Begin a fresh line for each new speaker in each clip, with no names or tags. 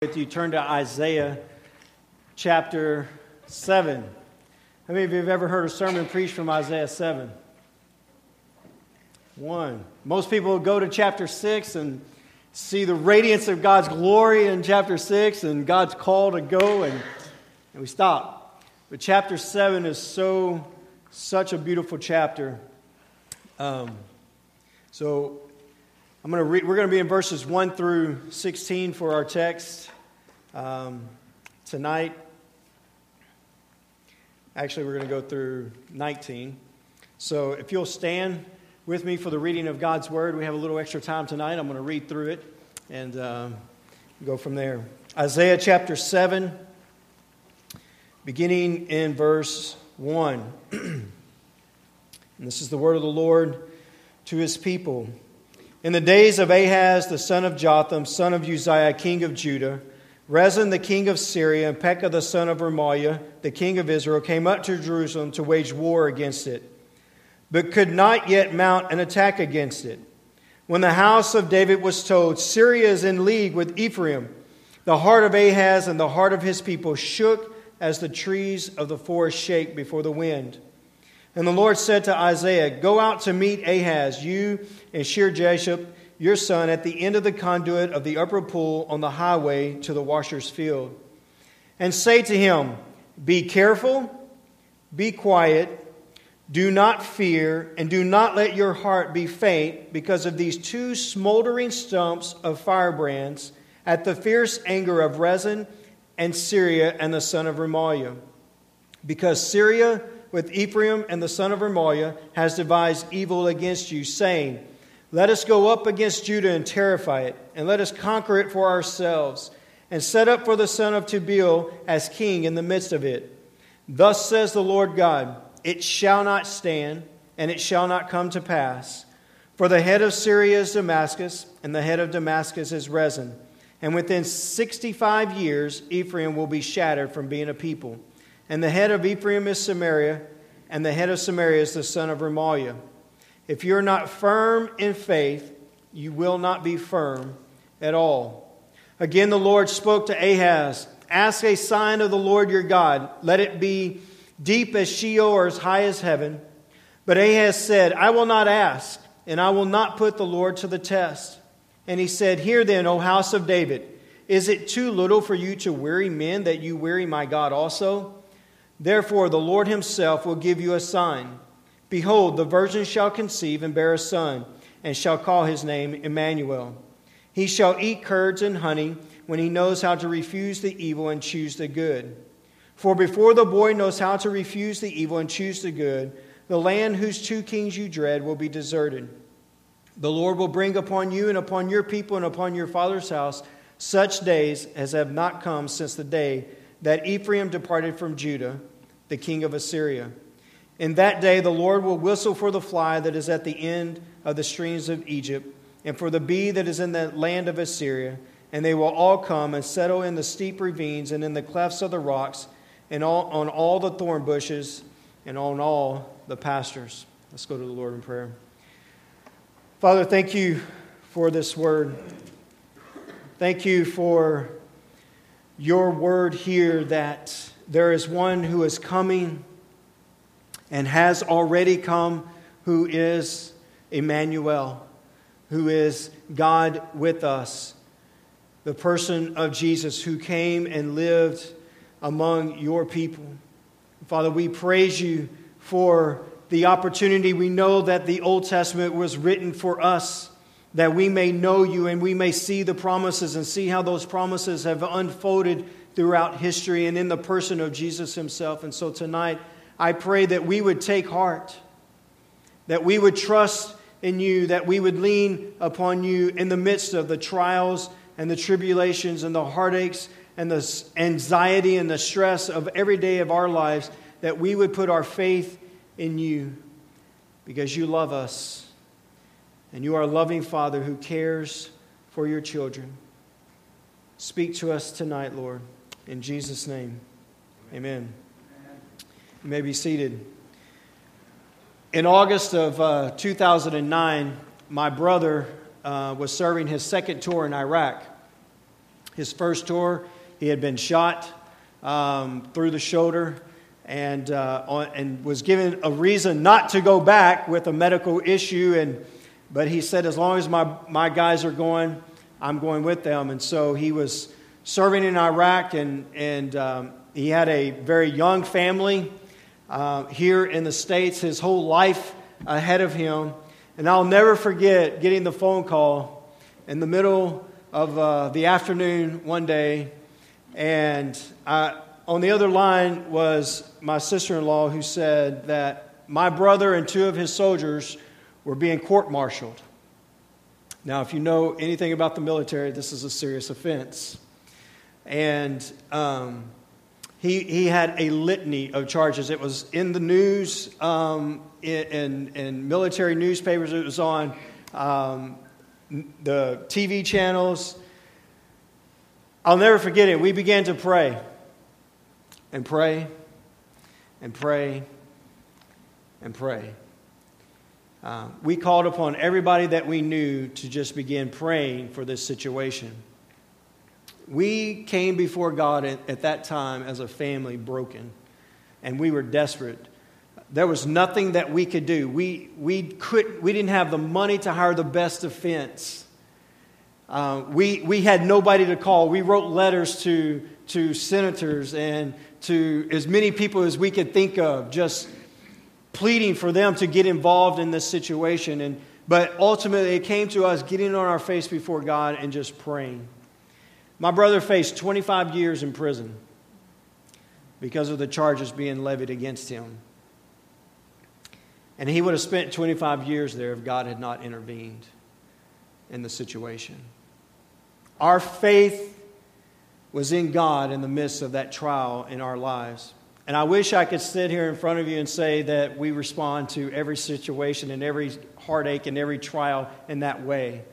If you turn to Isaiah chapter 7. How many of you have ever heard a sermon preached from Isaiah 7? One. Most people go to chapter 6 and see the radiance of God's glory in chapter 6 and God's call to go, and, and we stop. But chapter 7 is so, such a beautiful chapter. Um, so I'm going to read, we're going to be in verses 1 through 16 for our text um, tonight. Actually, we're going to go through 19. So if you'll stand with me for the reading of God's word, we have a little extra time tonight. I'm going to read through it and um, go from there. Isaiah chapter 7, beginning in verse 1. and this is the word of the Lord to his people. In the days of Ahaz, the son of Jotham, son of Uzziah, king of Judah, Rezin, the king of Syria, and Pekah, the son of Remaliah, the king of Israel, came up to Jerusalem to wage war against it, but could not yet mount an attack against it. When the house of David was told, Syria is in league with Ephraim, the heart of Ahaz and the heart of his people shook as the trees of the forest shake before the wind. And the Lord said to Isaiah, Go out to meet Ahaz, you and Shear Jashub, your son, at the end of the conduit of the upper pool on the highway to the washer's field. And say to him, Be careful, be quiet, do not fear, and do not let your heart be faint because of these two smoldering stumps of firebrands at the fierce anger of Rezin and Syria and the son of Remaliah. Because Syria with Ephraim and the son of Remaliah has devised evil against you, saying, Let us go up against Judah and terrify it, and let us conquer it for ourselves, and set up for the son of Tabeel as king in the midst of it. Thus says the Lord God, It shall not stand, and it shall not come to pass. For the head of Syria is Damascus, and the head of Damascus is Rezin. And within 65 years, Ephraim will be shattered from being a people and the head of Ephraim is Samaria, and the head of Samaria is the son of Remaliah. If you're not firm in faith, you will not be firm at all. Again, the Lord spoke to Ahaz Ask a sign of the Lord your God. Let it be deep as Sheol or as high as heaven. But Ahaz said, I will not ask, and I will not put the Lord to the test. And he said, Hear then, O house of David, is it too little for you to weary men that you weary my God also? Therefore, the Lord himself will give you a sign. Behold, the virgin shall conceive and bear a son, and shall call his name Emmanuel. He shall eat curds and honey when he knows how to refuse the evil and choose the good. For before the boy knows how to refuse the evil and choose the good, the land whose two kings you dread will be deserted. The Lord will bring upon you and upon your people and upon your father's house such days as have not come since the day that Ephraim departed from Judah, the king of Assyria. In that day, the Lord will whistle for the fly that is at the end of the streams of Egypt, and for the bee that is in the land of Assyria, and they will all come and settle in the steep ravines and in the clefts of the rocks, and all, on all the thorn bushes, and on all the pastures. Let's go to the Lord in prayer. Father, thank you for this word. Thank you for your word here that there is one who is coming and has already come who is Emmanuel, who is God with us, the person of Jesus who came and lived among your people. Father, we praise you for the opportunity. We know that the Old Testament was written for us that we may know you and we may see the promises and see how those promises have unfolded throughout history and in the person of Jesus himself. And so tonight, I pray that we would take heart, that we would trust in you, that we would lean upon you in the midst of the trials and the tribulations and the heartaches and the anxiety and the stress of every day of our lives, that we would put our faith in you because you love us and you are a loving Father who cares for your children. Speak to us tonight, Lord. In Jesus' name, amen. You may be seated. In August of uh, 2009, my brother uh, was serving his second tour in Iraq. his first tour. He had been shot um, through the shoulder and, uh, on, and was given a reason not to go back with a medical issue. And, but he said, as long as my, my guys are going, I'm going with them. And so he was serving in Iraq, and, and um, he had a very young family uh, here in the States, his whole life ahead of him. And I'll never forget getting the phone call in the middle of uh, the afternoon one day. And I, on the other line was my sister in law who said that my brother and two of his soldiers were being court martialed. Now, if you know anything about the military, this is a serious offense. And um, he, he had a litany of charges. It was in the news, um, in, in, in, military newspapers, it was on um, the TV channels. I'll never forget it. We began to pray and pray and pray and pray. Uh, we called upon everybody that we knew to just begin praying for this situation. We came before God at, at that time as a family broken, and we were desperate. There was nothing that we could do. We, we, could, we didn't have the money to hire the best defense. Uh, we, we had nobody to call. We wrote letters to, to senators and to as many people as we could think of, just pleading for them to get involved in this situation. And, but ultimately, it came to us getting on our face before God and just praying. My brother faced 25 years in prison because of the charges being levied against him. And he would have spent 25 years there if God had not intervened in the situation. Our faith was in God in the midst of that trial in our lives. And I wish I could sit here in front of you and say that we respond to every situation and every heartache and every trial in that way.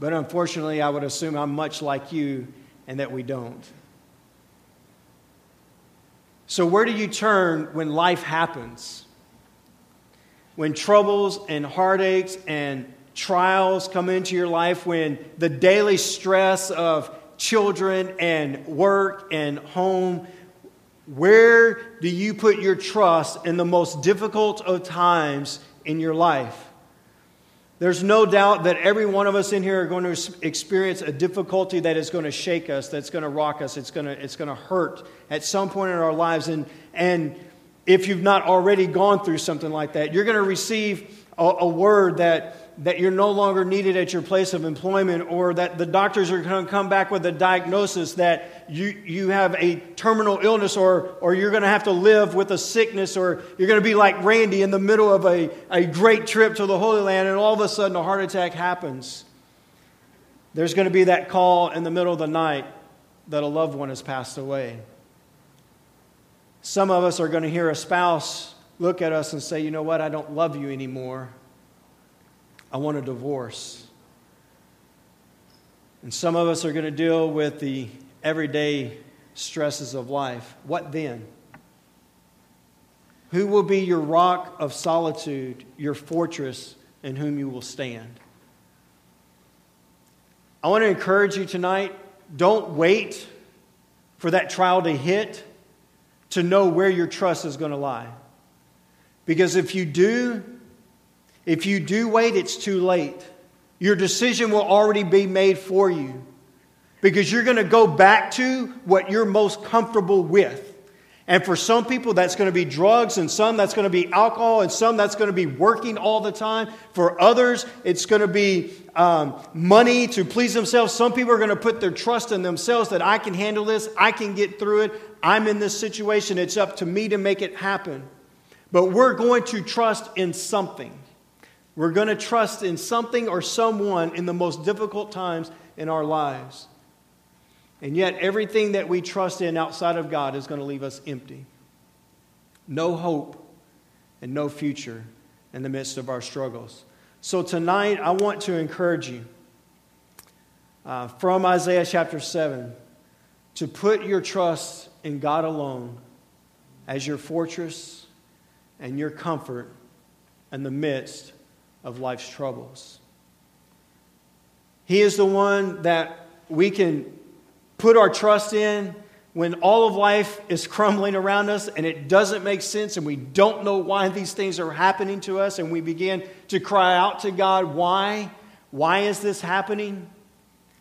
But unfortunately, I would assume I'm much like you and that we don't. So, where do you turn when life happens? When troubles and heartaches and trials come into your life, when the daily stress of children and work and home, where do you put your trust in the most difficult of times in your life? There's no doubt that every one of us in here are going to experience a difficulty that is going to shake us, that's going to rock us, it's going to, it's going to hurt at some point in our lives. And, and if you've not already gone through something like that, you're going to receive a, a word that that you're no longer needed at your place of employment or that the doctors are going to come back with a diagnosis that you, you have a terminal illness or, or you're going to have to live with a sickness or you're going to be like Randy in the middle of a, a great trip to the Holy Land and all of a sudden a heart attack happens. There's going to be that call in the middle of the night that a loved one has passed away. Some of us are going to hear a spouse look at us and say, You know what? I don't love you anymore. I want a divorce. And some of us are going to deal with the everyday stresses of life. What then? Who will be your rock of solitude, your fortress in whom you will stand? I want to encourage you tonight don't wait for that trial to hit to know where your trust is going to lie. Because if you do, if you do wait, it's too late. Your decision will already be made for you because you're going to go back to what you're most comfortable with. And for some people, that's going to be drugs, and some that's going to be alcohol, and some that's going to be working all the time. For others, it's going to be um, money to please themselves. Some people are going to put their trust in themselves that I can handle this, I can get through it, I'm in this situation, it's up to me to make it happen. But we're going to trust in something. We're going to trust in something or someone in the most difficult times in our lives. And yet, everything that we trust in outside of God is going to leave us empty. No hope and no future in the midst of our struggles. So, tonight, I want to encourage you uh, from Isaiah chapter 7 to put your trust in God alone as your fortress and your comfort in the midst of life's troubles. He is the one that we can put our trust in when all of life is crumbling around us and it doesn't make sense and we don't know why these things are happening to us and we begin to cry out to God, why? Why is this happening?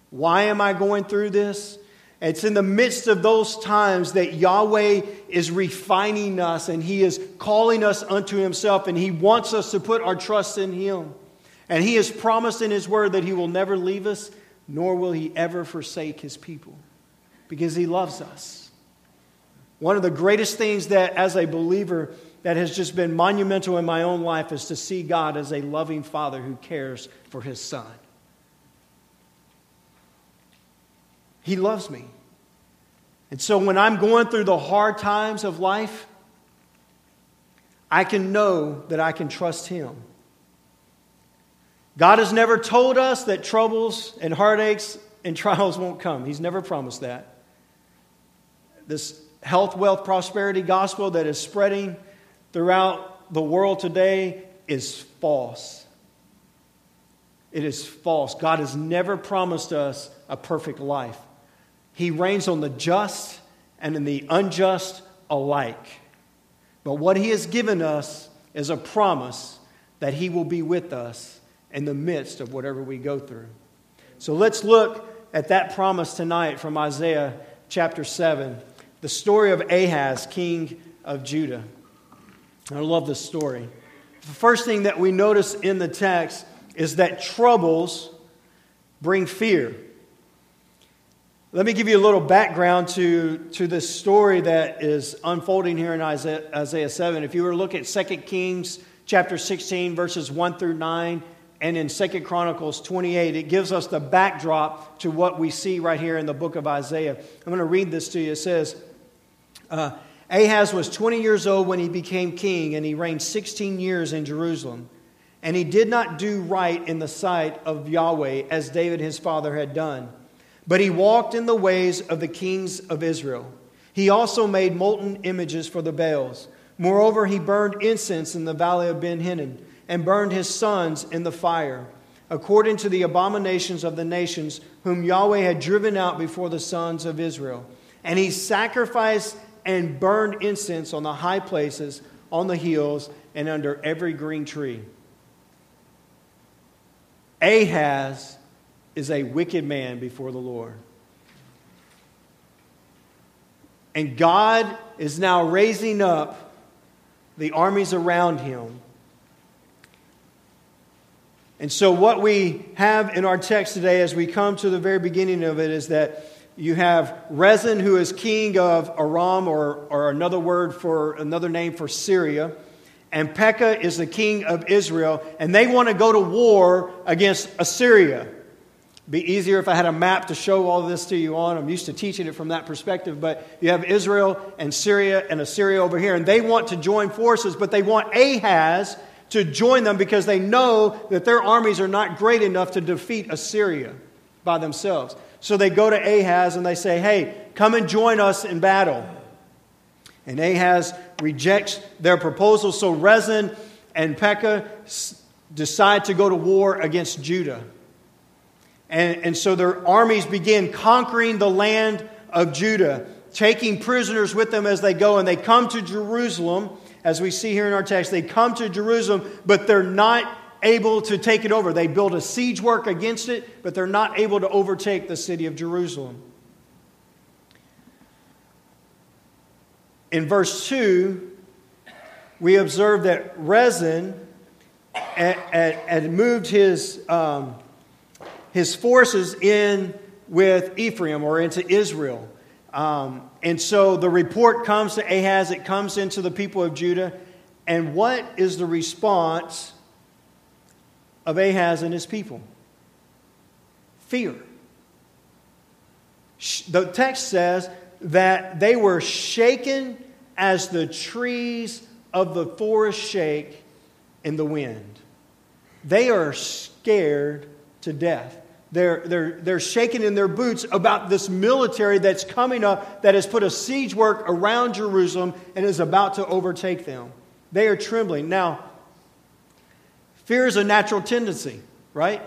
Why am I going through this? It's in the midst of those times that Yahweh is refining us and He is calling us unto Himself and He wants us to put our trust in Him. And He has promised in His Word that He will never leave us, nor will He ever forsake His people because He loves us. One of the greatest things that, as a believer, that has just been monumental in my own life is to see God as a loving Father who cares for His Son. He loves me. And so when I'm going through the hard times of life, I can know that I can trust Him. God has never told us that troubles and heartaches and trials won't come. He's never promised that. This health, wealth, prosperity gospel that is spreading throughout the world today is false. It is false. God has never promised us a perfect life. He rains on the just and in the unjust alike. But what He has given us is a promise that He will be with us in the midst of whatever we go through. So let's look at that promise tonight from Isaiah chapter 7, the story of Ahaz, king of Judah. I love this story. The first thing that we notice in the text is that troubles bring fear. Let me give you a little background to, to this story that is unfolding here in Isaiah, Isaiah 7. If you were to look at 2 Kings chapter 16, verses 1 through 9, and in 2 Chronicles 28, it gives us the backdrop to what we see right here in the book of Isaiah. I'm going to read this to you. It says, uh, Ahaz was 20 years old when he became king, and he reigned 16 years in Jerusalem. And he did not do right in the sight of Yahweh as David his father had done. But he walked in the ways of the kings of Israel. He also made molten images for the Baals. Moreover, he burned incense in the valley of Ben Hinnom and burned his sons in the fire, according to the abominations of the nations whom Yahweh had driven out before the sons of Israel. And he sacrificed and burned incense on the high places, on the hills, and under every green tree. Ahaz is a wicked man before the Lord. And God is now raising up the armies around him. And so, what we have in our text today, as we come to the very beginning of it, is that you have Rezin, who is king of Aram, or, or another word for another name for Syria. And Pekah is the king of Israel, and they want to go to war against Assyria be easier if I had a map to show all this to you on. I'm used to teaching it from that perspective, but you have Israel and Syria and Assyria over here, and they want to join forces, but they want Ahaz to join them because they know that their armies are not great enough to defeat Assyria by themselves. So they go to Ahaz and they say, Hey, come and join us in battle. And Ahaz rejects their proposal, so Rezin and Pekah decide to go to war against Judah. And, and so their armies begin conquering the land of Judah, taking prisoners with them as they go. And they come to Jerusalem, as we see here in our text. They come to Jerusalem, but they're not able to take it over. They build a siege work against it, but they're not able to overtake the city of Jerusalem. In verse 2, we observe that Rezin had, moved his. Um, his forces in with Ephraim or into Israel. Um, and so the report comes to Ahaz, it comes into the people of Judah. And what is the response of Ahaz and his people? Fear. The text says that they were shaken as the trees of the forest shake in the wind. They are scared to death. They're, they're, they're shaking in their boots about this military that's coming up that has put a siege work around Jerusalem and is about to overtake them. They are trembling. Now, fear is a natural tendency, right?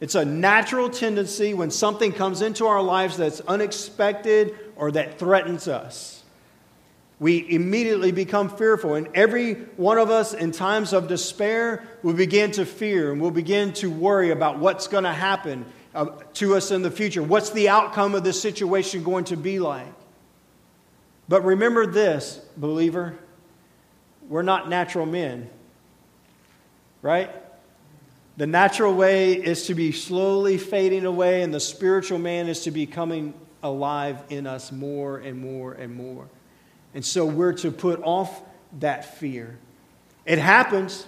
It's a natural tendency when something comes into our lives that's unexpected or that threatens us. We immediately become fearful. And every one of us, in times of despair, will begin to fear and we'll begin to worry about what's going to happen uh, to us in the future. What's the outcome of this situation going to be like? But remember this, believer we're not natural men, right? The natural way is to be slowly fading away, and the spiritual man is to be coming alive in us more and more and more. And so we're to put off that fear. It happens.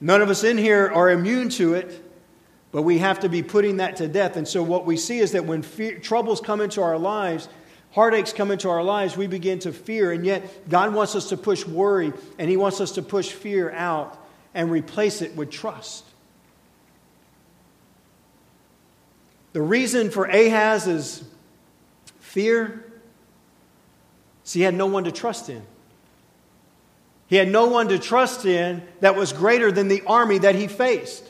None of us in here are immune to it, but we have to be putting that to death. And so what we see is that when fear, troubles come into our lives, heartaches come into our lives, we begin to fear. And yet, God wants us to push worry and He wants us to push fear out and replace it with trust. The reason for Ahaz's fear is he had no one to trust in. He had no one to trust in that was greater than the army that he faced.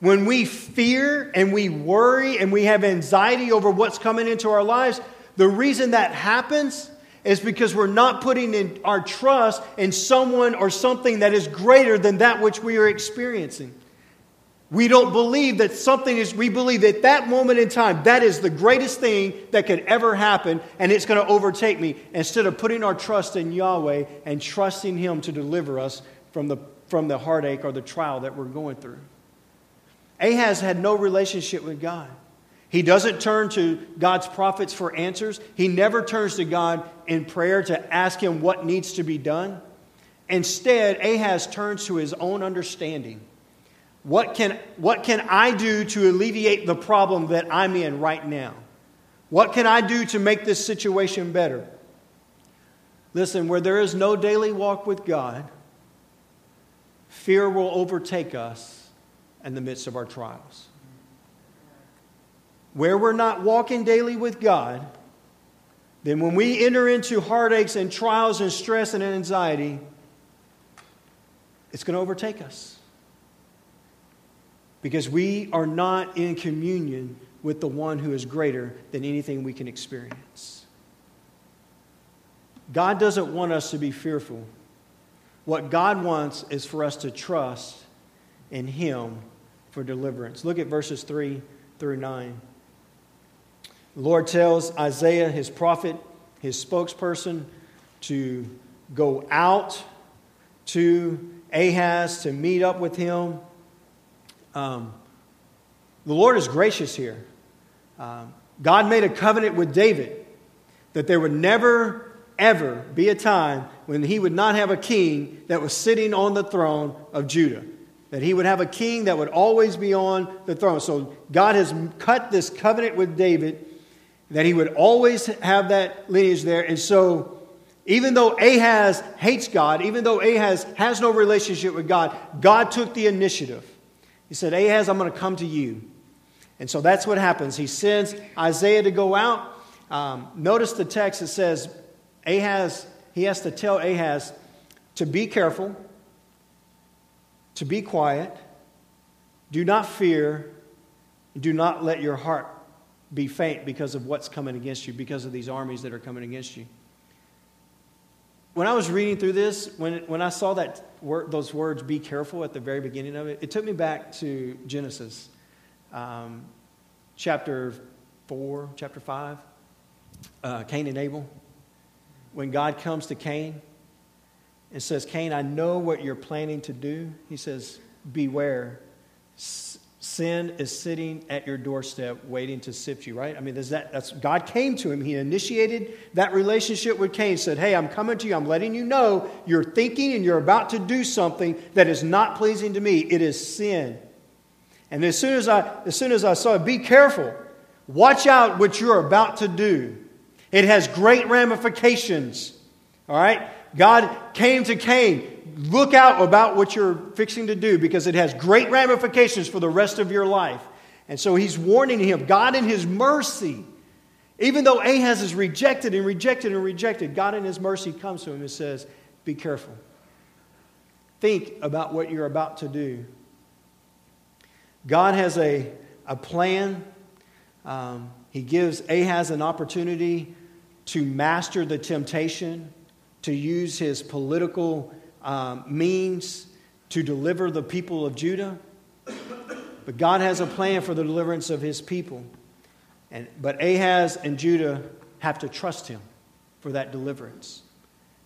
When we fear and we worry and we have anxiety over what's coming into our lives, the reason that happens is because we're not putting in our trust in someone or something that is greater than that which we are experiencing. We don't believe that something is, we believe that that moment in time, that is the greatest thing that could ever happen, and it's going to overtake me. Instead of putting our trust in Yahweh and trusting Him to deliver us from the, from the heartache or the trial that we're going through. Ahaz had no relationship with God. He doesn't turn to God's prophets for answers. He never turns to God in prayer to ask him what needs to be done. Instead, Ahaz turns to his own understanding. What can, what can I do to alleviate the problem that I'm in right now? What can I do to make this situation better? Listen, where there is no daily walk with God, fear will overtake us in the midst of our trials where we're not walking daily with God, then when we enter into heartaches and trials and stress and anxiety, it's going to overtake us. Because we are not in communion with the one who is greater than anything we can experience. God doesn't want us to be fearful. What God wants is for us to trust in Him for deliverance. Look at verses 3 through 9. The Lord tells Isaiah, his prophet, his spokesperson, to go out to Ahaz to meet up with him. Um, the Lord is gracious here. Um, God made a covenant with David that there would never, ever be a time when he would not have a king that was sitting on the throne of Judah. That he would have a king that would always be on the throne. So God has cut this covenant with David that he would always have that lineage there. And so, even though Ahaz hates God, even though Ahaz has no relationship with God, God took the initiative. He said, Ahaz, I'm going to come to you. And so that's what happens. He sends Isaiah to go out. Um, notice the text, it says, Ahaz, he has to tell Ahaz to be careful, to be quiet, do not fear, do not let your heart be faint because of what's coming against you, because of these armies that are coming against you. When I was reading through this, when, when I saw that word, those words, be careful, at the very beginning of it, it took me back to Genesis um, chapter 4, chapter 5, uh, Cain and Abel. When God comes to Cain and says, Cain, I know what you're planning to do. He says, Beware Sin is sitting at your doorstep waiting to sift you, right? I mean, that, that's, God came to him. He initiated that relationship with Cain, said, Hey, I'm coming to you. I'm letting you know you're thinking and you're about to do something that is not pleasing to me. It is sin. And as soon as I, as soon as I saw it, be careful. Watch out what you're about to do. It has great ramifications. All right? God came to Cain look out about what you're fixing to do because it has great ramifications for the rest of your life. And so he's warning him. God, in his mercy, even though Ahaz is rejected and rejected and rejected, God, in his mercy, comes to him and says, Be careful. Think about what you're about to do. God has a, a plan. Um, he gives Ahaz an opportunity to master the temptation, to use his political um, means to deliver the people of Judah. But God has a plan for the deliverance of his people. And, but Ahaz and Judah have to trust him for that deliverance.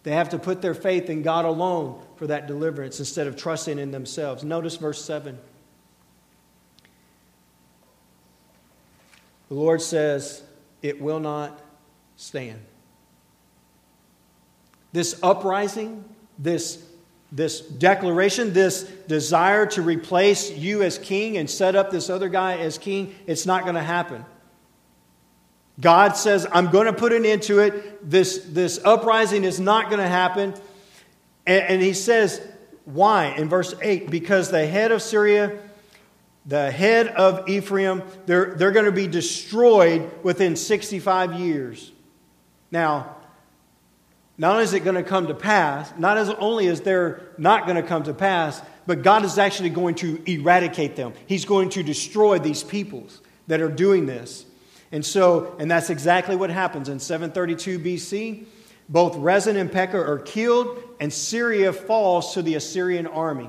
They have to put their faith in God alone for that deliverance instead of trusting in themselves. Notice verse 7. The Lord says, It will not stand. This uprising, this, this declaration, this desire to replace you as king and set up this other guy as king, it's not going to happen. God says, I'm going to put an end to it. This, this uprising is not going to happen. And, and he says, why? In verse 8, because the head of Syria, the head of Ephraim, they're, they're going to be destroyed within 65 years. Now, not only is it going to come to pass, not as only is they're not going to come to pass, but God is actually going to eradicate them. He's going to destroy these peoples that are doing this. And so, and that's exactly what happens in 732 BC. Both Rezin and Pekah are killed, and Syria falls to the Assyrian army.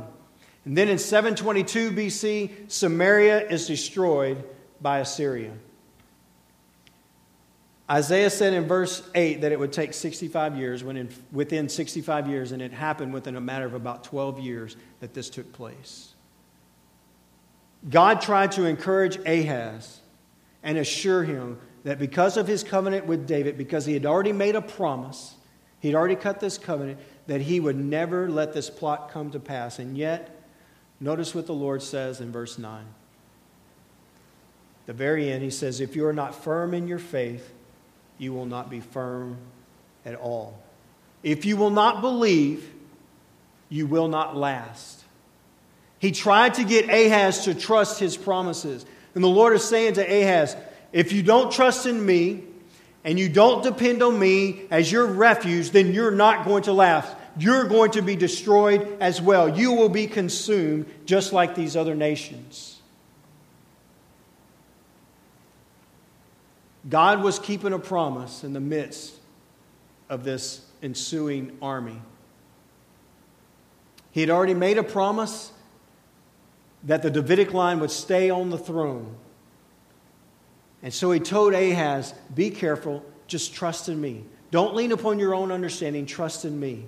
And then in 722 BC, Samaria is destroyed by Assyria. Isaiah said in verse 8 that it would take 65 years, when in, within 65 years, and it happened within a matter of about 12 years that this took place. God tried to encourage Ahaz and assure him that because of his covenant with David, because he had already made a promise, he'd already cut this covenant, that he would never let this plot come to pass. And yet, notice what the Lord says in verse 9. The very end, he says, If you are not firm in your faith, you will not be firm at all. If you will not believe, you will not last. He tried to get Ahaz to trust his promises. And the Lord is saying to Ahaz, if you don't trust in me and you don't depend on me as your refuge, then you're not going to last. You're going to be destroyed as well. You will be consumed just like these other nations. God was keeping a promise in the midst of this ensuing army. He had already made a promise that the Davidic line would stay on the throne. And so he told Ahaz, Be careful, just trust in me. Don't lean upon your own understanding, trust in me.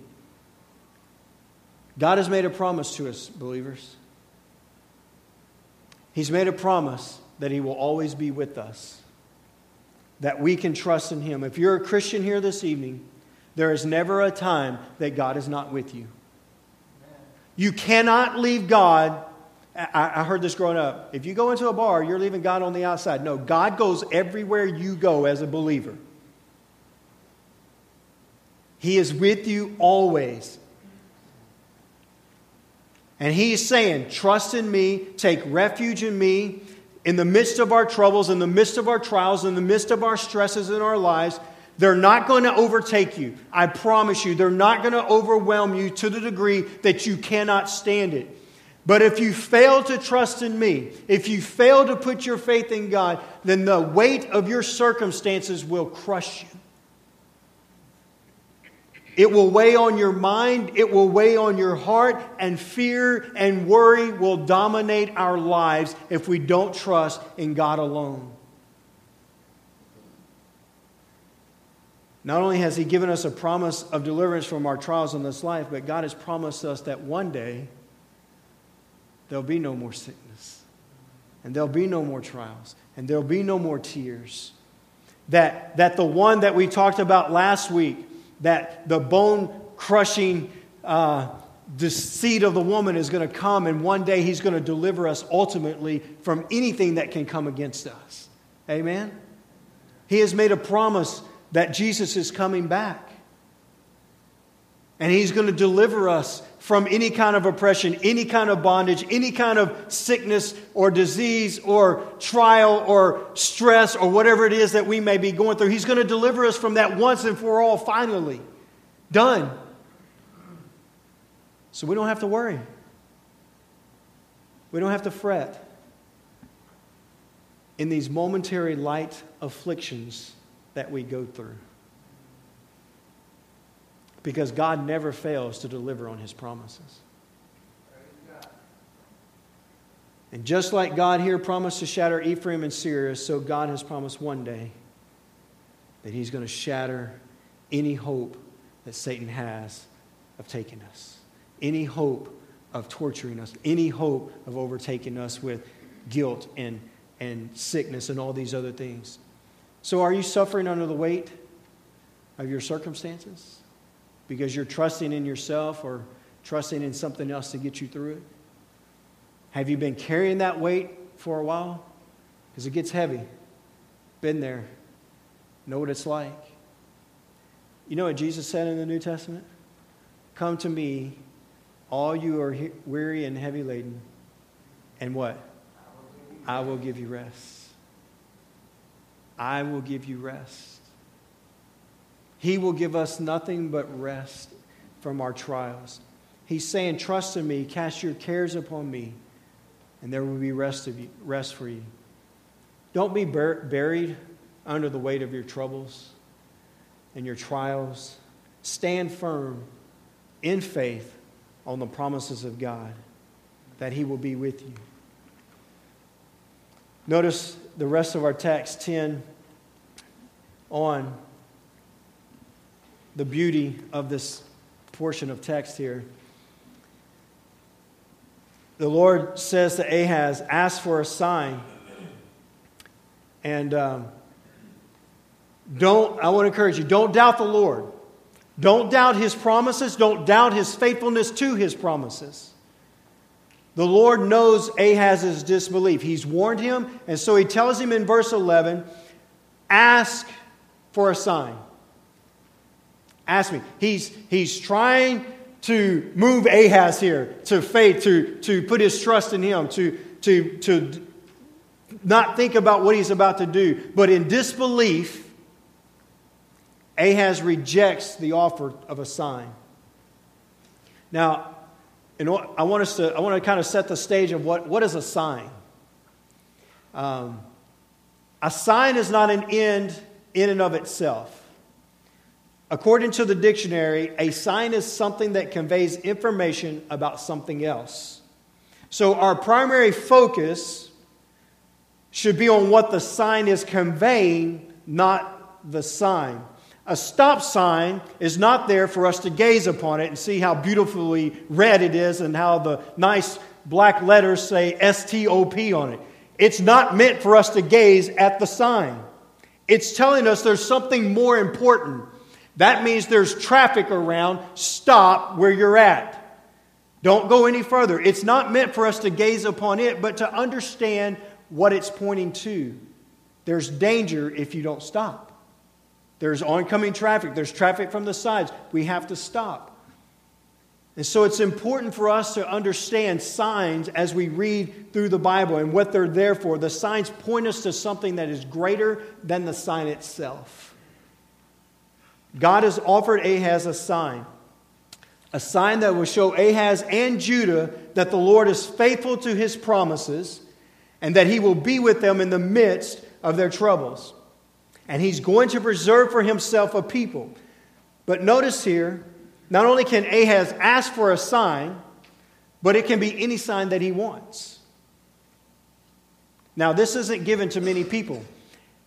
God has made a promise to us, believers. He's made a promise that He will always be with us, that we can trust in Him. If you're a Christian here this evening, there is never a time that God is not with you. You cannot leave God I, heard this growing up. If you go into a bar, you're leaving God on the outside. No, God goes everywhere you go as a believer. He is with you always. And He's saying, Trust in me, take refuge in me. In the midst of our troubles, in the midst of our trials, in the midst of our stresses in our lives, they're not going to overtake you. I promise you, they're not going to overwhelm you to the degree that you cannot stand it. But if you fail to trust in me, if you fail to put your faith in God, then the weight of your circumstances will crush you. It will weigh on your mind, it will weigh on your heart, and fear and worry will dominate our lives if we don't trust in God alone. Not only has He given us a promise of deliverance from our trials in this life, but God has promised us that one day there'll be no more sickness, and there'll be no more trials, and there'll be no more tears. That, that the one that we talked about last week, that the bone crushing uh, deceit of the woman is going to come, and one day he's going to deliver us ultimately from anything that can come against us. Amen? He has made a promise that Jesus is coming back. And he's going to deliver us from any kind of oppression, any kind of bondage, any kind of sickness or disease or trial or stress or whatever it is that we may be going through. He's going to deliver us from that once and for all, finally. Done. So we don't have to worry. We don't have to fret. in these momentary light afflictions that we go through. Because God never fails to deliver on his promises. And just like God here promised to shatter Ephraim and Syria, so God has promised one day that he's going to shatter any hope that Satan has of taking us, any hope of torturing us, any hope of overtaking us with guilt and, and sickness and all these other things. So, are you suffering under the weight of your circumstances because you're trusting in yourself or trusting in something else to get you through it? Have you been carrying that weight for a while? Because it gets heavy. Been there. Know what it's like. You know what Jesus said in the New Testament? Come to me, all you are weary and heavy laden, and what? I will give you rest. I will give you rest. He will give us nothing but rest from our trials. He's saying, Trust in me, cast your cares upon me and there will be rest, of you, rest for you. Don't be bur- buried under the weight of your troubles and your trials. Stand firm in faith on the promises of God that He will be with you. Notice the rest of our text 10 on the beauty of this portion of text here the Lord says to Ahaz, Ask for a sign. And um, don't, I want to encourage you, don't doubt the Lord. Don't doubt his promises. Don't doubt his faithfulness to his promises. The Lord knows Ahaz's disbelief. He's warned him, and so he tells him in verse 11 ask for a sign. Ask me. He's, he's trying to move Ahaz here to faith, to, to put his trust in him, to, to, to not think about what he's about to do. But in disbelief, Ahaz rejects the offer of a sign. Now, I want us to I want to kind of set the stage of what, what is a sign. Um, a sign is not an end in and of itself. According to the dictionary, a sign is something that conveys information about something else. So our primary focus should be on what the sign is conveying, not the sign. A stop sign is not there for us to gaze upon it and see how beautifully red it is and how the nice black letters say STOP on it. It's not meant for us to gaze at the sign. It's telling us there's something more important that means there's traffic around. Stop where you're at. Don't go any further. It's not meant for us to gaze upon it, but to understand what it's pointing to. There's danger if you don't stop. There's oncoming traffic, there's traffic from the sides. We have to stop. And so it's important for us to understand signs as we read through the Bible and what they're there for. The signs point us to something that is greater than the sign itself. God has offered Ahaz a sign, a sign that will show Ahaz and Judah that the Lord is faithful to his promises and that he will be with them in the midst of their troubles. And he's going to preserve for himself a people. But notice here, not only can Ahaz ask for a sign, but it can be any sign that he wants. Now, this isn't given to many people.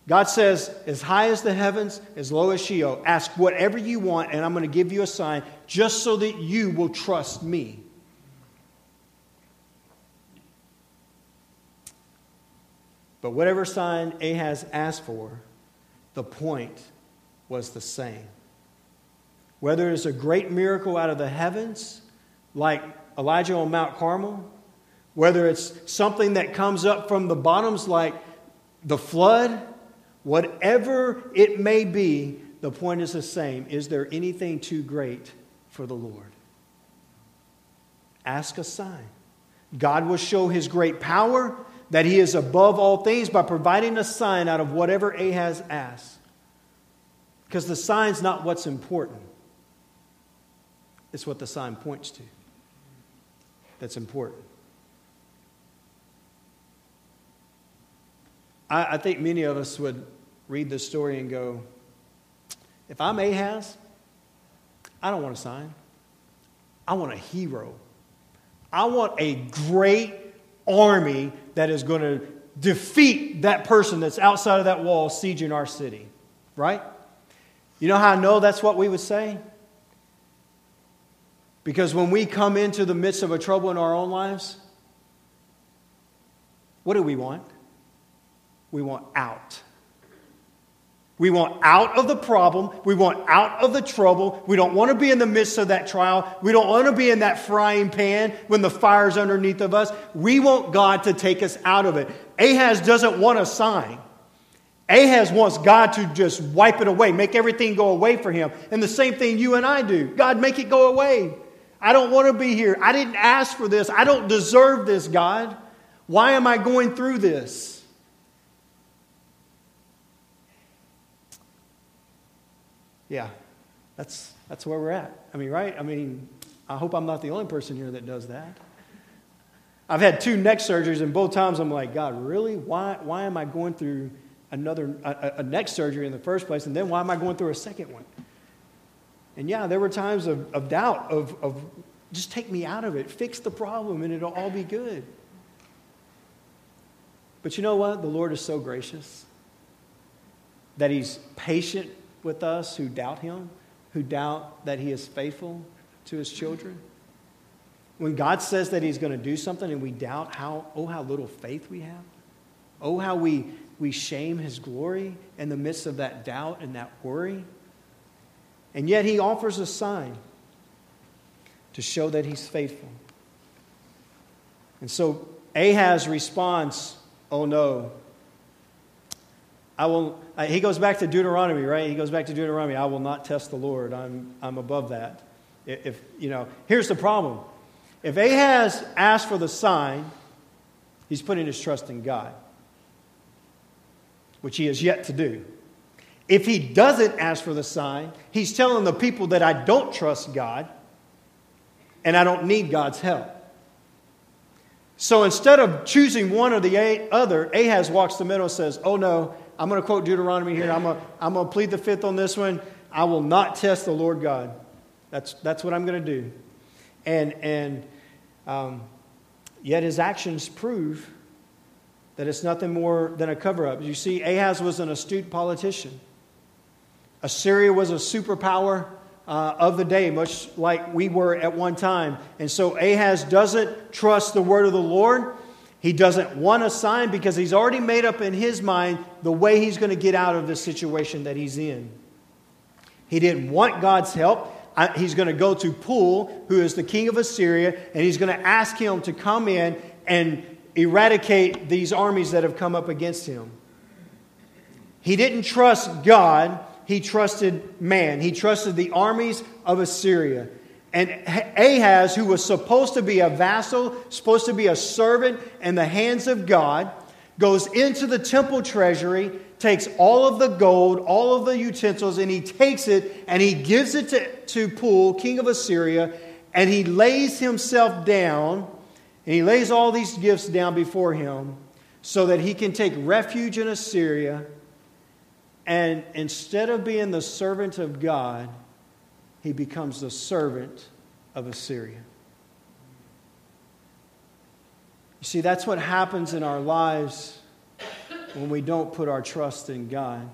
God says, as high as the heavens, as low as Sheol, ask whatever you want, and I'm going to give you a sign just so that you will trust me. But whatever sign Ahaz asked for, the point was the same. Whether it's a great miracle out of the heavens, like Elijah on Mount Carmel, whether it's something that comes up from the bottoms, like the flood, Whatever it may be, the point is the same. Is there anything too great for the Lord? Ask a sign. God will show his great power, that he is above all things, by providing a sign out of whatever Ahaz asks. Because the sign's not what's important, it's what the sign points to that's important. I, I think many of us would read this story and go, if I'm Ahaz, I don't want a sign. I want a hero. I want a great army that is going to defeat that person that's outside of that wall sieging our city. Right? You know how I know that's what we would say? Because when we come into the midst of a trouble in our own lives, what do we want? We want out. We want out of the problem. We want out of the trouble. We don't want to be in the midst of that trial. We don't want to be in that frying pan when the fire's underneath of us. We want God to take us out of it. Ahaz doesn't want a sign. Ahaz wants God to just wipe it away, make everything go away for him. And the same thing you and I do God, make it go away. I don't want to be here. I didn't ask for this. I don't deserve this, God. Why am I going through this? Yeah, that's, that's where we're at. I mean, right? I mean, I hope I'm not the only person here that does that. I've had two neck surgeries, and both times I'm like, God, really? Why, why am I going through another a, a neck surgery in the first place, and then why am I going through a second one? And yeah, there were times of, of doubt, of, of just take me out of it, fix the problem, and it'll all be good. But you know what? The Lord is so gracious that He's patient with us who doubt him, who doubt that he is faithful to his children? When God says that he's going to do something and we doubt how, oh, how little faith we have. Oh, how we, we shame his glory in the midst of that doubt and that worry. And yet he offers a sign to show that he's faithful. And so Ahaz responds, Oh no, I will, uh, he goes back to Deuteronomy, right? He goes back to Deuteronomy. I will not test the Lord. I'm, I'm above that. If, you know, here's the problem. If Ahaz asks for the sign, he's putting his trust in God, which he has yet to do. If he doesn't ask for the sign, he's telling the people that I don't trust God and I don't need God's help. So instead of choosing one or the other, Ahaz walks the middle and says, Oh no, I'm going to quote Deuteronomy here. I'm going, to, I'm to plead the fifth on this one. I will not test the Lord God. That's, that's what I'm going to do. And, and um, yet his actions prove that it's nothing more than a cover up. You see, Ahaz was an astute politician. Assyria was a superpower uh, of the day, much like we were at one time. And so Ahaz doesn't trust the word of the Lord. He doesn't want a sign because he's already made up in his mind the way he's going to get out of the situation that he's in. He didn't want God's help. He's going to go to Pul, who is the king of Assyria, and he's going to ask him to come in and eradicate these armies that have come up against him. He didn't trust God, he trusted man. He trusted the armies of Assyria. And Ahaz, who was supposed to be a vassal, supposed to be a servant in the hands of God, goes into the temple treasury, takes all of the gold, all of the utensils, and he takes it and he gives it to, to Pul, king of Assyria, and he lays himself down, and he lays all these gifts down before him so that he can take refuge in Assyria. And instead of being the servant of God, he becomes the servant of Assyria. You see, that's what happens in our lives when we don't put our trust in God.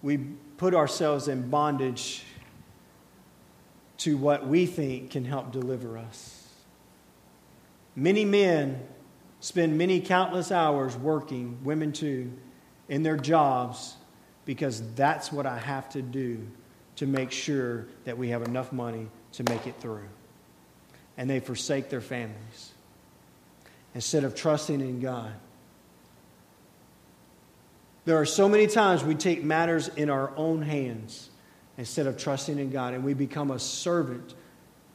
We put ourselves in bondage to what we think can help deliver us. Many men spend many countless hours working, women too, in their jobs because that's what I have to do to make sure that we have enough money to make it through. And they forsake their families instead of trusting in God. There are so many times we take matters in our own hands instead of trusting in God, and we become a servant,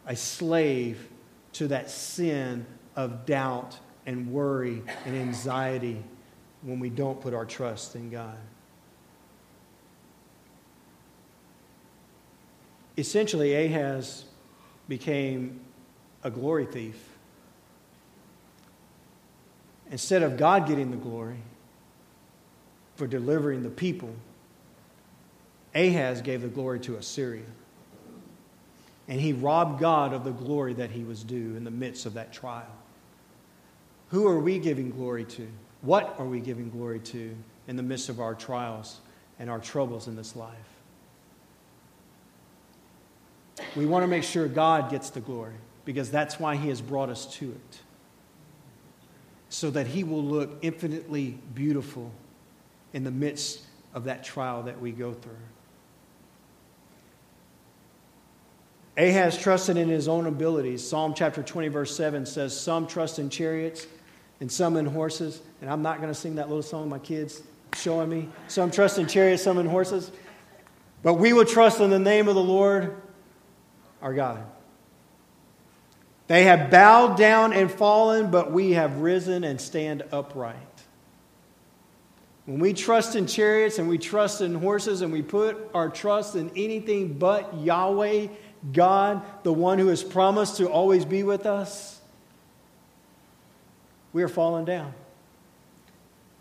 a slave to that sin of doubt and worry and anxiety when we don't put our trust in God. Essentially, Ahaz became a glory thief. Instead of God getting the glory, for delivering the people, Ahaz gave the glory to Assyria. And he robbed God of the glory that he was due in the midst of that trial. Who are we giving glory to? What are we giving glory to in the midst of our trials and our troubles in this life? We want to make sure God gets the glory because that's why He has brought us to it. So that He will look infinitely beautiful in the midst of that trial that we go through. Ahaz trusted in his own abilities. Psalm chapter 20, verse 7 says, Some trust in chariots and some in horses. And I'm not going to sing that little song my kids showing me. Some trust in chariots, some in horses. But we will trust in the name of the Lord our God. They have bowed down and fallen, but we have risen and stand upright. When we trust in chariots and we trust in horses and we put our trust in anything but Yahweh, God, the one who has promised to always be with us, we are falling down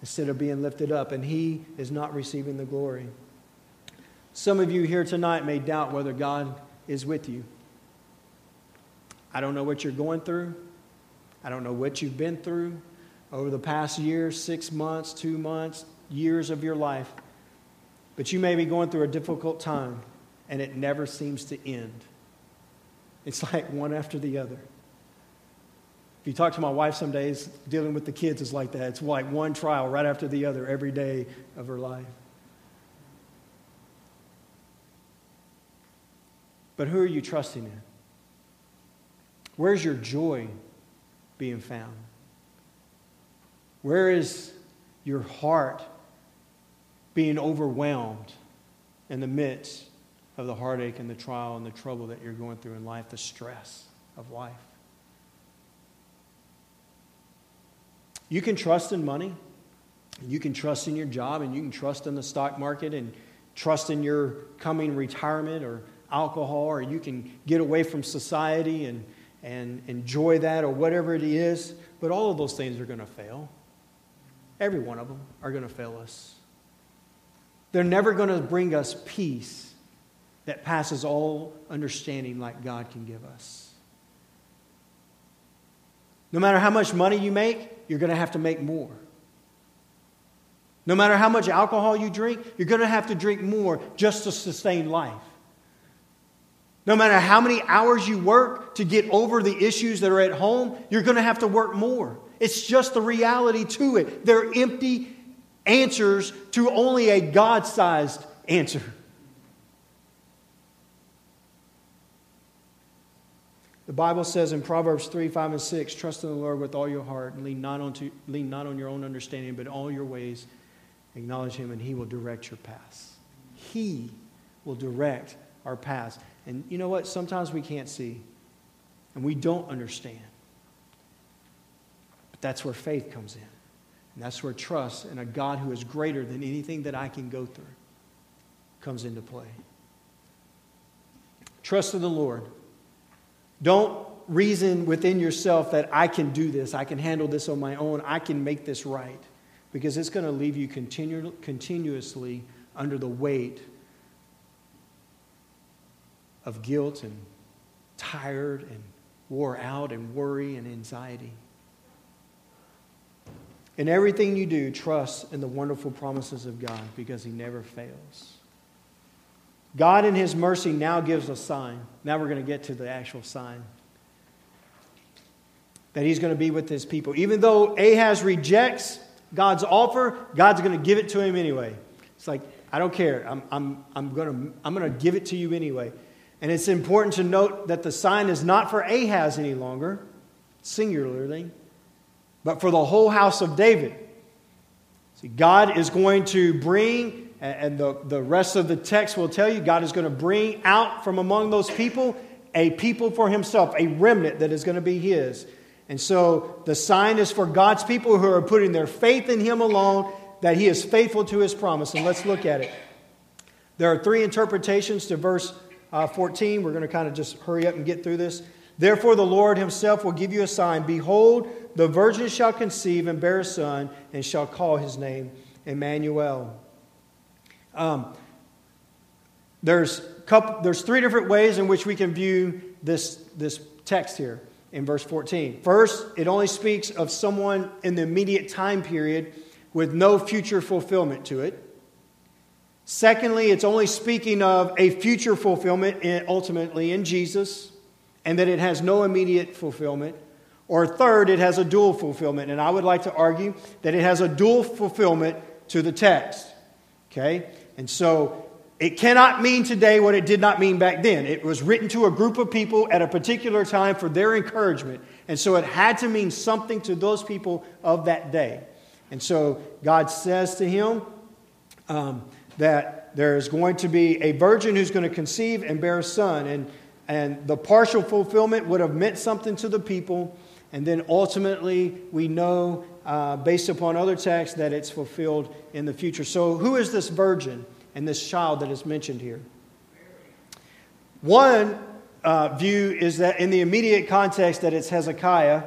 instead of being lifted up, and He is not receiving the glory. Some of you here tonight may doubt whether God is with you. I don't know what you're going through. I don't know what you've been through over the past year, six months, two months, years of your life. But you may be going through a difficult time, and it never seems to end. It's like one after the other. If you talk to my wife some days, dealing with the kids is like that. It's like one trial right after the other every day of her life. But who are you trusting in? Where's your joy being found? Where is your heart being overwhelmed in the midst of the heartache and the trial and the trouble that you're going through in life, the stress of life? You can trust in money, you can trust in your job, and you can trust in the stock market, and trust in your coming retirement or alcohol, or you can get away from society and, and enjoy that or whatever it is. But all of those things are going to fail. Every one of them are going to fail us. They're never going to bring us peace that passes all understanding like God can give us. No matter how much money you make, you're going to have to make more. No matter how much alcohol you drink, you're going to have to drink more just to sustain life. No matter how many hours you work to get over the issues that are at home, you're going to have to work more. It's just the reality to it. They're empty answers to only a God sized answer. The Bible says in Proverbs 3, 5, and 6, trust in the Lord with all your heart and lean not, onto, lean not on your own understanding, but all your ways acknowledge him and he will direct your paths. He will direct our paths. And you know what? Sometimes we can't see and we don't understand. But that's where faith comes in. And that's where trust in a God who is greater than anything that I can go through comes into play. Trust in the Lord don't reason within yourself that I can do this, I can handle this on my own, I can make this right, because it's going to leave you continu- continuously under the weight of guilt and tired and wore out and worry and anxiety. In everything you do, trust in the wonderful promises of God because He never fails. God, in His mercy, now gives a sign. Now we're going to get to the actual sign that He's going to be with His people. Even though Ahaz rejects God's offer, God's going to give it to him anyway. It's like, I don't care. I'm, I'm, I'm going to, I'm going to give it to you anyway. And it's important to note that the sign is not for Ahaz any longer, singularly, but for the whole house of David. See, God is going to bring and the, the rest of the text will tell you God is going to bring out from among those people a people for himself, a remnant that is going to be his. And so the sign is for God's people who are putting their faith in him alone, that he is faithful to his promise. And let's look at it. There are three interpretations to verse uh, 14. We're going to kind of just hurry up and get through this. Therefore, the Lord himself will give you a sign. Behold, the virgin shall conceive and bear a son, and shall call his name Emmanuel. Um, there's, couple, there's three different ways in which we can view this, this text here in verse 14. First, it only speaks of someone in the immediate time period with no future fulfillment to it. Secondly, it's only speaking of a future fulfillment ultimately in Jesus, and that it has no immediate fulfillment. Or third, it has a dual fulfillment. And I would like to argue that it has a dual fulfillment to the text. Okay? And so it cannot mean today what it did not mean back then. It was written to a group of people at a particular time for their encouragement. And so it had to mean something to those people of that day. And so God says to him um, that there is going to be a virgin who's going to conceive and bear a son. And, and the partial fulfillment would have meant something to the people. And then ultimately, we know, uh, based upon other texts, that it's fulfilled in the future. So, who is this virgin and this child that is mentioned here? One uh, view is that in the immediate context, that it's Hezekiah,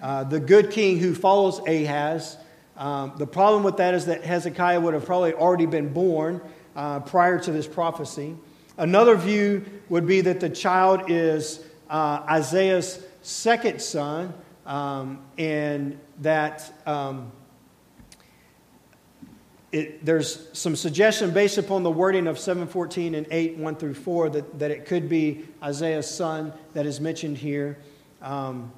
uh, the good king who follows Ahaz. Um, the problem with that is that Hezekiah would have probably already been born uh, prior to this prophecy. Another view would be that the child is uh, Isaiah's second son, um, and that um, it, there's some suggestion based upon the wording of 714 and 8, 1 through 4, that, that it could be Isaiah's son that is mentioned here. Um,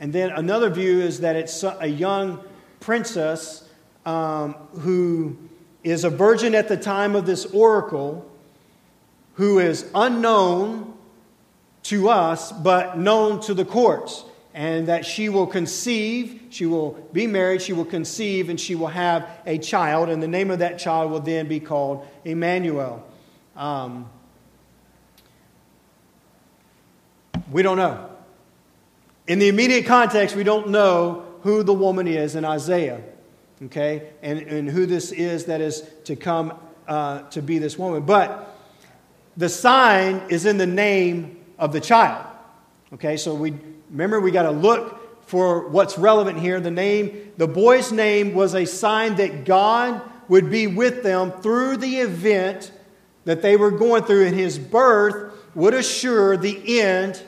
and then another view is that it's a young princess um, who is a virgin at the time of this oracle, who is unknown to us, but known to the courts. And that she will conceive, she will be married, she will conceive, and she will have a child. And the name of that child will then be called Emmanuel. Um, we don't know. In the immediate context, we don't know who the woman is in Isaiah, okay, and, and who this is that is to come uh, to be this woman. But the sign is in the name of the child. Okay, so we remember we got to look for what's relevant here. The name, the boy's name was a sign that God would be with them through the event that they were going through, and his birth would assure the end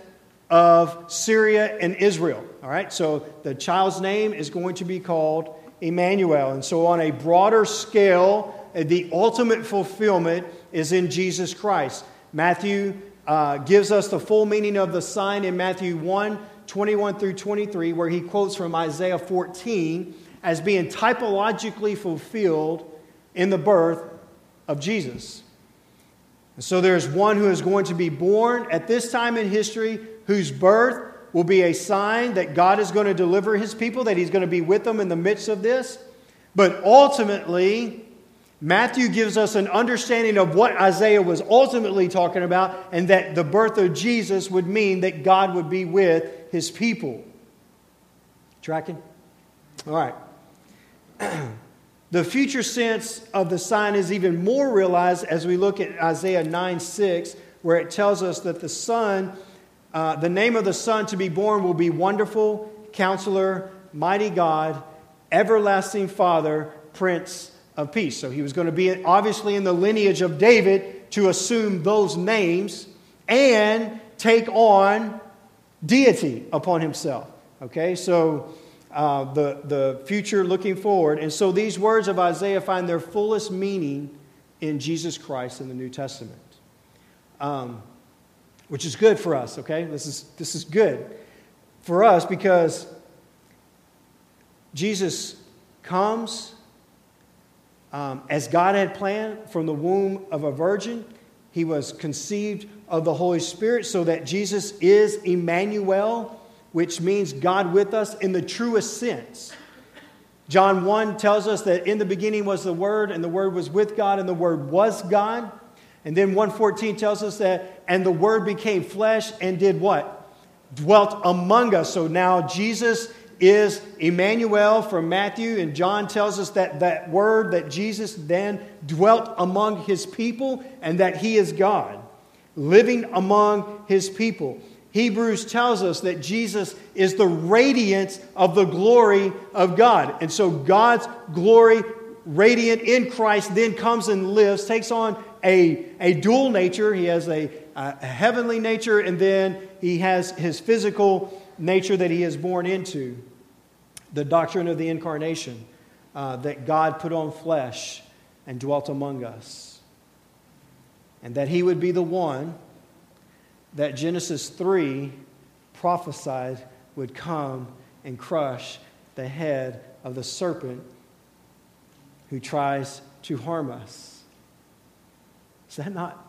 of Syria and Israel. All right, so the child's name is going to be called Emmanuel. And so, on a broader scale, the ultimate fulfillment is in Jesus Christ. Matthew uh, gives us the full meaning of the sign in Matthew 1 21 through 23, where he quotes from Isaiah 14 as being typologically fulfilled in the birth of Jesus. And so there's one who is going to be born at this time in history whose birth will be a sign that God is going to deliver his people, that he's going to be with them in the midst of this. But ultimately, Matthew gives us an understanding of what Isaiah was ultimately talking about, and that the birth of Jesus would mean that God would be with his people. Tracking? All right. the future sense of the sign is even more realized as we look at Isaiah 9 6, where it tells us that the Son, uh, the name of the Son to be born will be Wonderful, Counselor, Mighty God, Everlasting Father, Prince of peace. So he was going to be obviously in the lineage of David to assume those names and take on deity upon himself. Okay, so uh, the, the future looking forward. And so these words of Isaiah find their fullest meaning in Jesus Christ in the New Testament, um, which is good for us, okay? This is, this is good for us because Jesus comes um, as God had planned from the womb of a virgin, he was conceived of the Holy Spirit so that Jesus is Emmanuel, which means God with us in the truest sense. John 1 tells us that in the beginning was the Word, and the Word was with God, and the Word was God. And then 114 tells us that, and the Word became flesh and did what? Dwelt among us. So now Jesus is Emmanuel from Matthew, and John tells us that that word that Jesus then dwelt among his people and that he is God, living among his people. Hebrews tells us that Jesus is the radiance of the glory of God. And so God's glory radiant in Christ, then comes and lives, takes on a, a dual nature. He has a, a heavenly nature, and then he has his physical nature that he is born into. The doctrine of the incarnation, uh, that God put on flesh and dwelt among us. And that he would be the one that Genesis 3 prophesied would come and crush the head of the serpent who tries to harm us. Is that not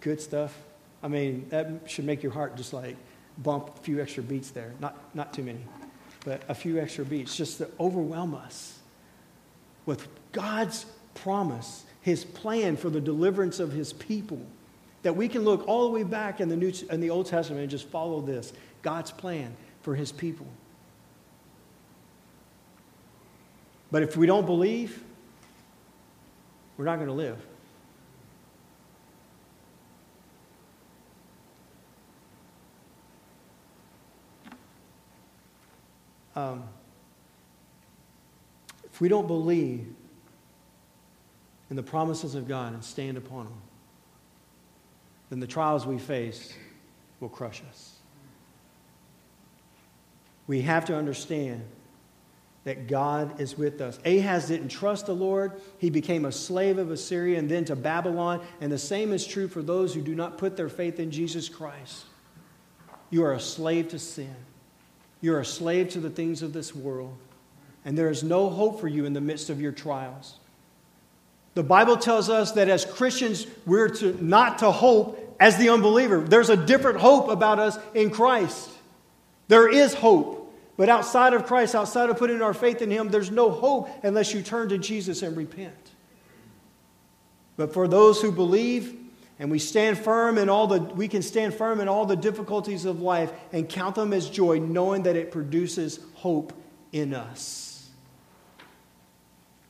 good stuff? I mean, that should make your heart just like bump a few extra beats there. Not, not too many, but a few extra beats just to overwhelm us with God's promise, His plan for the deliverance of His people. That we can look all the way back in the, New, in the Old Testament and just follow this God's plan for His people. But if we don't believe, we're not going to live. Um, if we don't believe in the promises of God and stand upon them, then the trials we face will crush us. We have to understand that God is with us. Ahaz didn't trust the Lord. He became a slave of Assyria and then to Babylon. And the same is true for those who do not put their faith in Jesus Christ. You are a slave to sin, you're a slave to the things of this world. And there is no hope for you in the midst of your trials. The Bible tells us that as Christians, we're to, not to hope as the unbeliever. There's a different hope about us in Christ. There is hope. But outside of Christ, outside of putting our faith in Him, there's no hope unless you turn to Jesus and repent. But for those who believe, and we stand firm in all the we can stand firm in all the difficulties of life and count them as joy, knowing that it produces hope in us.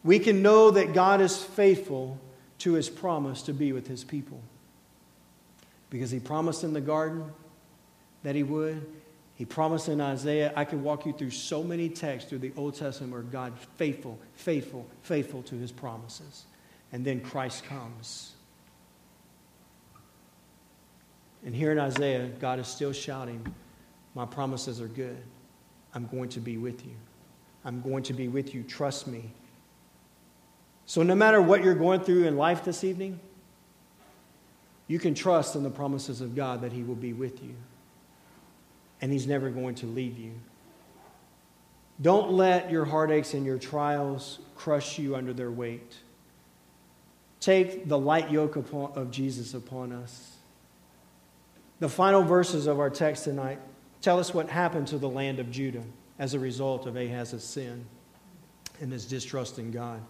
We can know that God is faithful to his promise to be with his people. Because he promised in the garden that he would, he promised in Isaiah, I can walk you through so many texts through the Old Testament where God faithful, faithful, faithful to his promises. And then Christ comes. And here in Isaiah, God is still shouting, My promises are good. I'm going to be with you. I'm going to be with you. Trust me. So, no matter what you're going through in life this evening, you can trust in the promises of God that He will be with you and He's never going to leave you. Don't let your heartaches and your trials crush you under their weight. Take the light yoke of Jesus upon us. The final verses of our text tonight tell us what happened to the land of Judah as a result of Ahaz's sin and his distrust in God.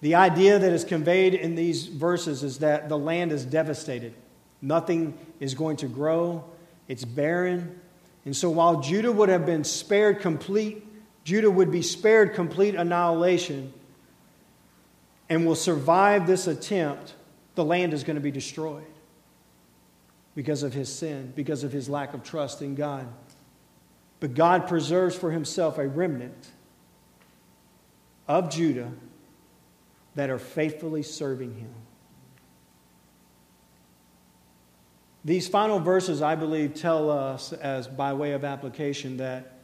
The idea that is conveyed in these verses is that the land is devastated. Nothing is going to grow, it's barren. And so while Judah would have been spared complete, Judah would be spared complete annihilation and will survive this attempt, the land is going to be destroyed because of his sin, because of his lack of trust in God. But God preserves for himself a remnant of Judah that are faithfully serving him. These final verses, I believe, tell us, as by way of application, that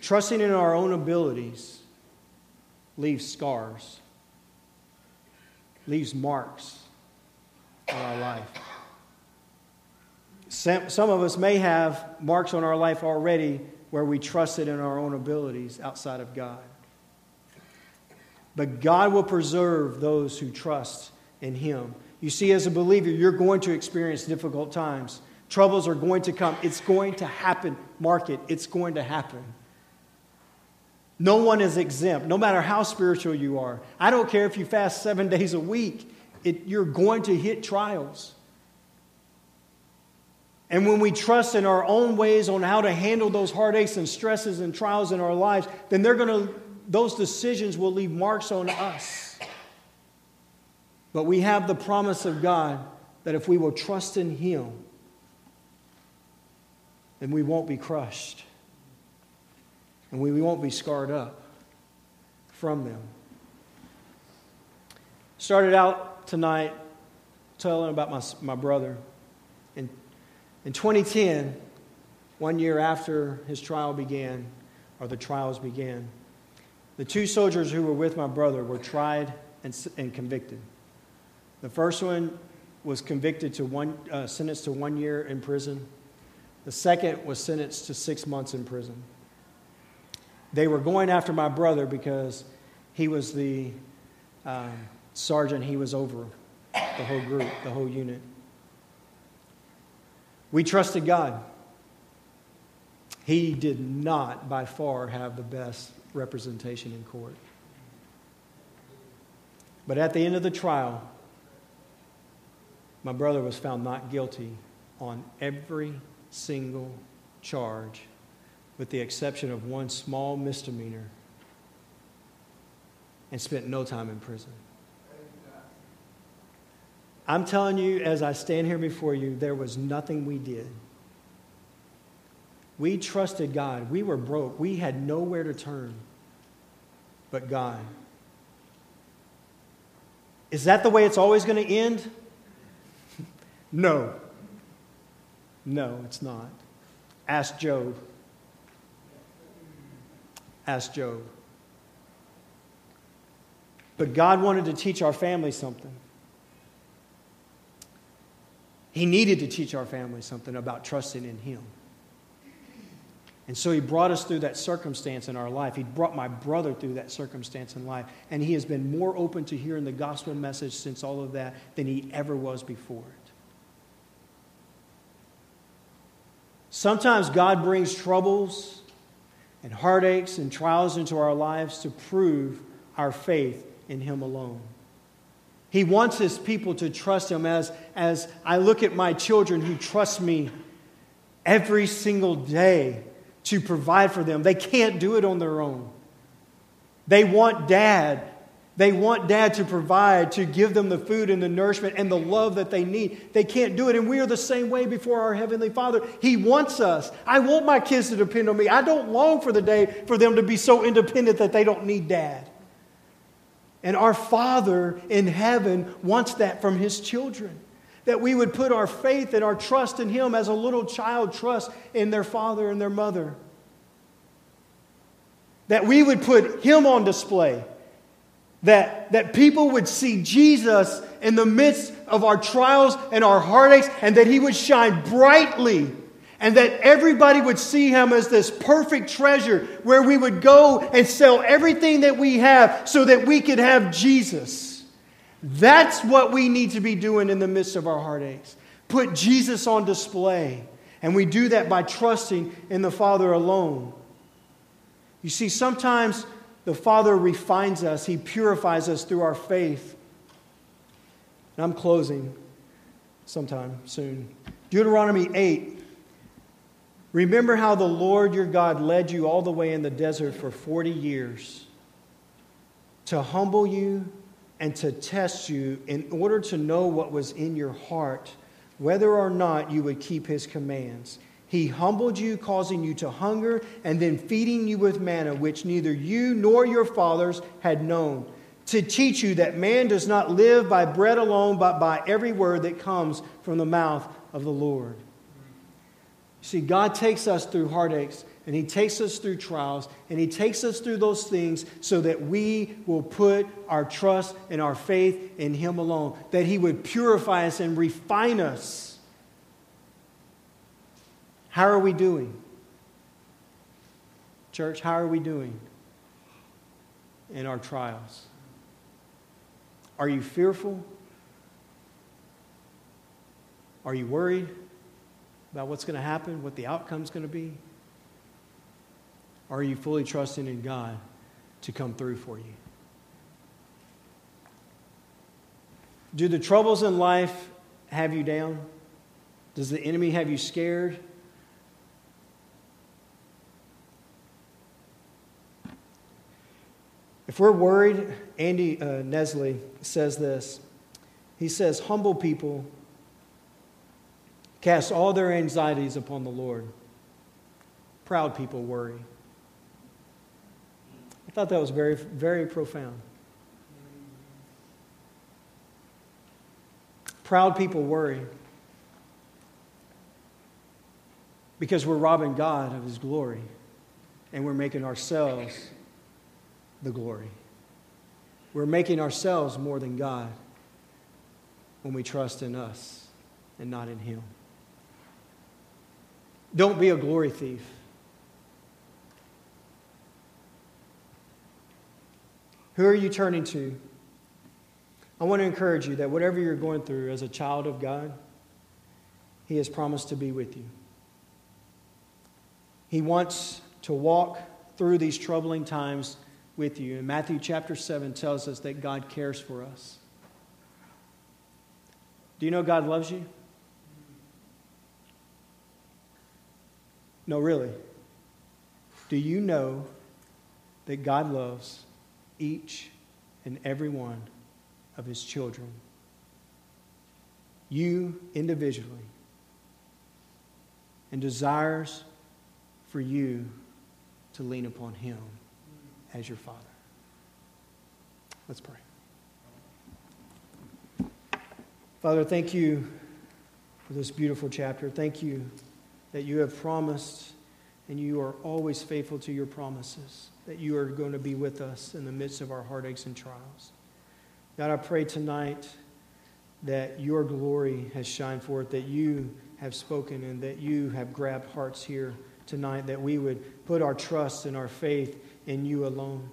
trusting in our own abilities leaves scars, leaves marks on our life. Some, some of us may have marks on our life already where we trusted in our own abilities outside of God. But God will preserve those who trust in Him. You see, as a believer, you're going to experience difficult times. Troubles are going to come. It's going to happen. Mark it. It's going to happen. No one is exempt, no matter how spiritual you are. I don't care if you fast seven days a week, it, you're going to hit trials. And when we trust in our own ways on how to handle those heartaches and stresses and trials in our lives, then they're going to, those decisions will leave marks on us. But we have the promise of God that if we will trust in Him, then we won't be crushed and we won't be scarred up. from them. Started out tonight telling about my, my brother. In, in 2010, one year after his trial began, or the trials began, the two soldiers who were with my brother were tried and, and convicted. The first one was convicted to one, uh, sentenced to one year in prison. The second was sentenced to six months in prison. They were going after my brother because he was the um, sergeant, he was over the whole group, the whole unit. We trusted God. He did not, by far, have the best representation in court. But at the end of the trial, my brother was found not guilty on every single charge, with the exception of one small misdemeanor, and spent no time in prison. I'm telling you, as I stand here before you, there was nothing we did. We trusted God. We were broke. We had nowhere to turn but God. Is that the way it's always going to end? no. No, it's not. Ask Job. Ask Job. But God wanted to teach our family something. He needed to teach our family something about trusting in Him. And so he brought us through that circumstance in our life. He brought my brother through that circumstance in life. And he has been more open to hearing the gospel message since all of that than he ever was before it. Sometimes God brings troubles and heartaches and trials into our lives to prove our faith in him alone. He wants his people to trust him as, as I look at my children who trust me every single day to provide for them. They can't do it on their own. They want dad. They want dad to provide, to give them the food and the nourishment and the love that they need. They can't do it. And we are the same way before our Heavenly Father. He wants us. I want my kids to depend on me. I don't long for the day for them to be so independent that they don't need dad. And our Father in heaven wants that from His children that we would put our faith and our trust in Him as a little child trusts in their father and their mother. That we would put Him on display. That, that people would see Jesus in the midst of our trials and our heartaches, and that He would shine brightly, and that everybody would see Him as this perfect treasure where we would go and sell everything that we have so that we could have Jesus. That's what we need to be doing in the midst of our heartaches. Put Jesus on display. And we do that by trusting in the Father alone. You see, sometimes the Father refines us, He purifies us through our faith. And I'm closing sometime soon. Deuteronomy 8. Remember how the Lord your God led you all the way in the desert for 40 years to humble you and to test you in order to know what was in your heart, whether or not you would keep his commands. He humbled you, causing you to hunger, and then feeding you with manna, which neither you nor your fathers had known, to teach you that man does not live by bread alone, but by every word that comes from the mouth of the Lord. See, God takes us through heartaches and He takes us through trials, and He takes us through those things so that we will put our trust and our faith in Him alone, that He would purify us and refine us. How are we doing? Church, how are we doing in our trials? Are you fearful? Are you worried about what's going to happen, what the outcome's going to be? Are you fully trusting in God to come through for you? Do the troubles in life have you down? Does the enemy have you scared? If we're worried, Andy uh, Nesley says this. He says, Humble people cast all their anxieties upon the Lord. Proud people worry I thought that was very, very profound. Proud people worry because we're robbing God of his glory and we're making ourselves the glory. We're making ourselves more than God when we trust in us and not in him. Don't be a glory thief. Who are you turning to? I want to encourage you that whatever you're going through as a child of God, He has promised to be with you. He wants to walk through these troubling times with you. And Matthew chapter 7 tells us that God cares for us. Do you know God loves you? No, really. Do you know that God loves each and every one of his children? You individually. And desires for you to lean upon him as your Father. Let's pray. Father, thank you for this beautiful chapter. Thank you that you have promised and you are always faithful to your promises, that you are going to be with us in the midst of our heartaches and trials. God, I pray tonight that your glory has shined forth, that you have spoken, and that you have grabbed hearts here tonight, that we would put our trust and our faith in you alone,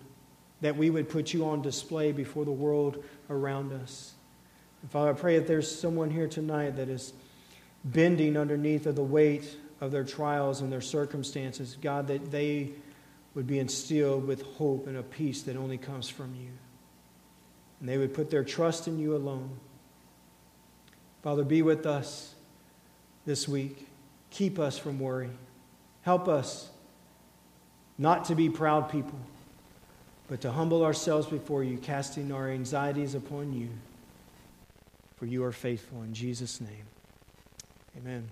that we would put you on display before the world around us. And Father, I pray that there's someone here tonight that is bending underneath of the weight of their trials and their circumstances, God, that they would be instilled with hope and a peace that only comes from you. And they would put their trust in you alone. Father, be with us this week. Keep us from worry. Help us not to be proud people, but to humble ourselves before you, casting our anxieties upon you. For you are faithful. In Jesus' name, amen.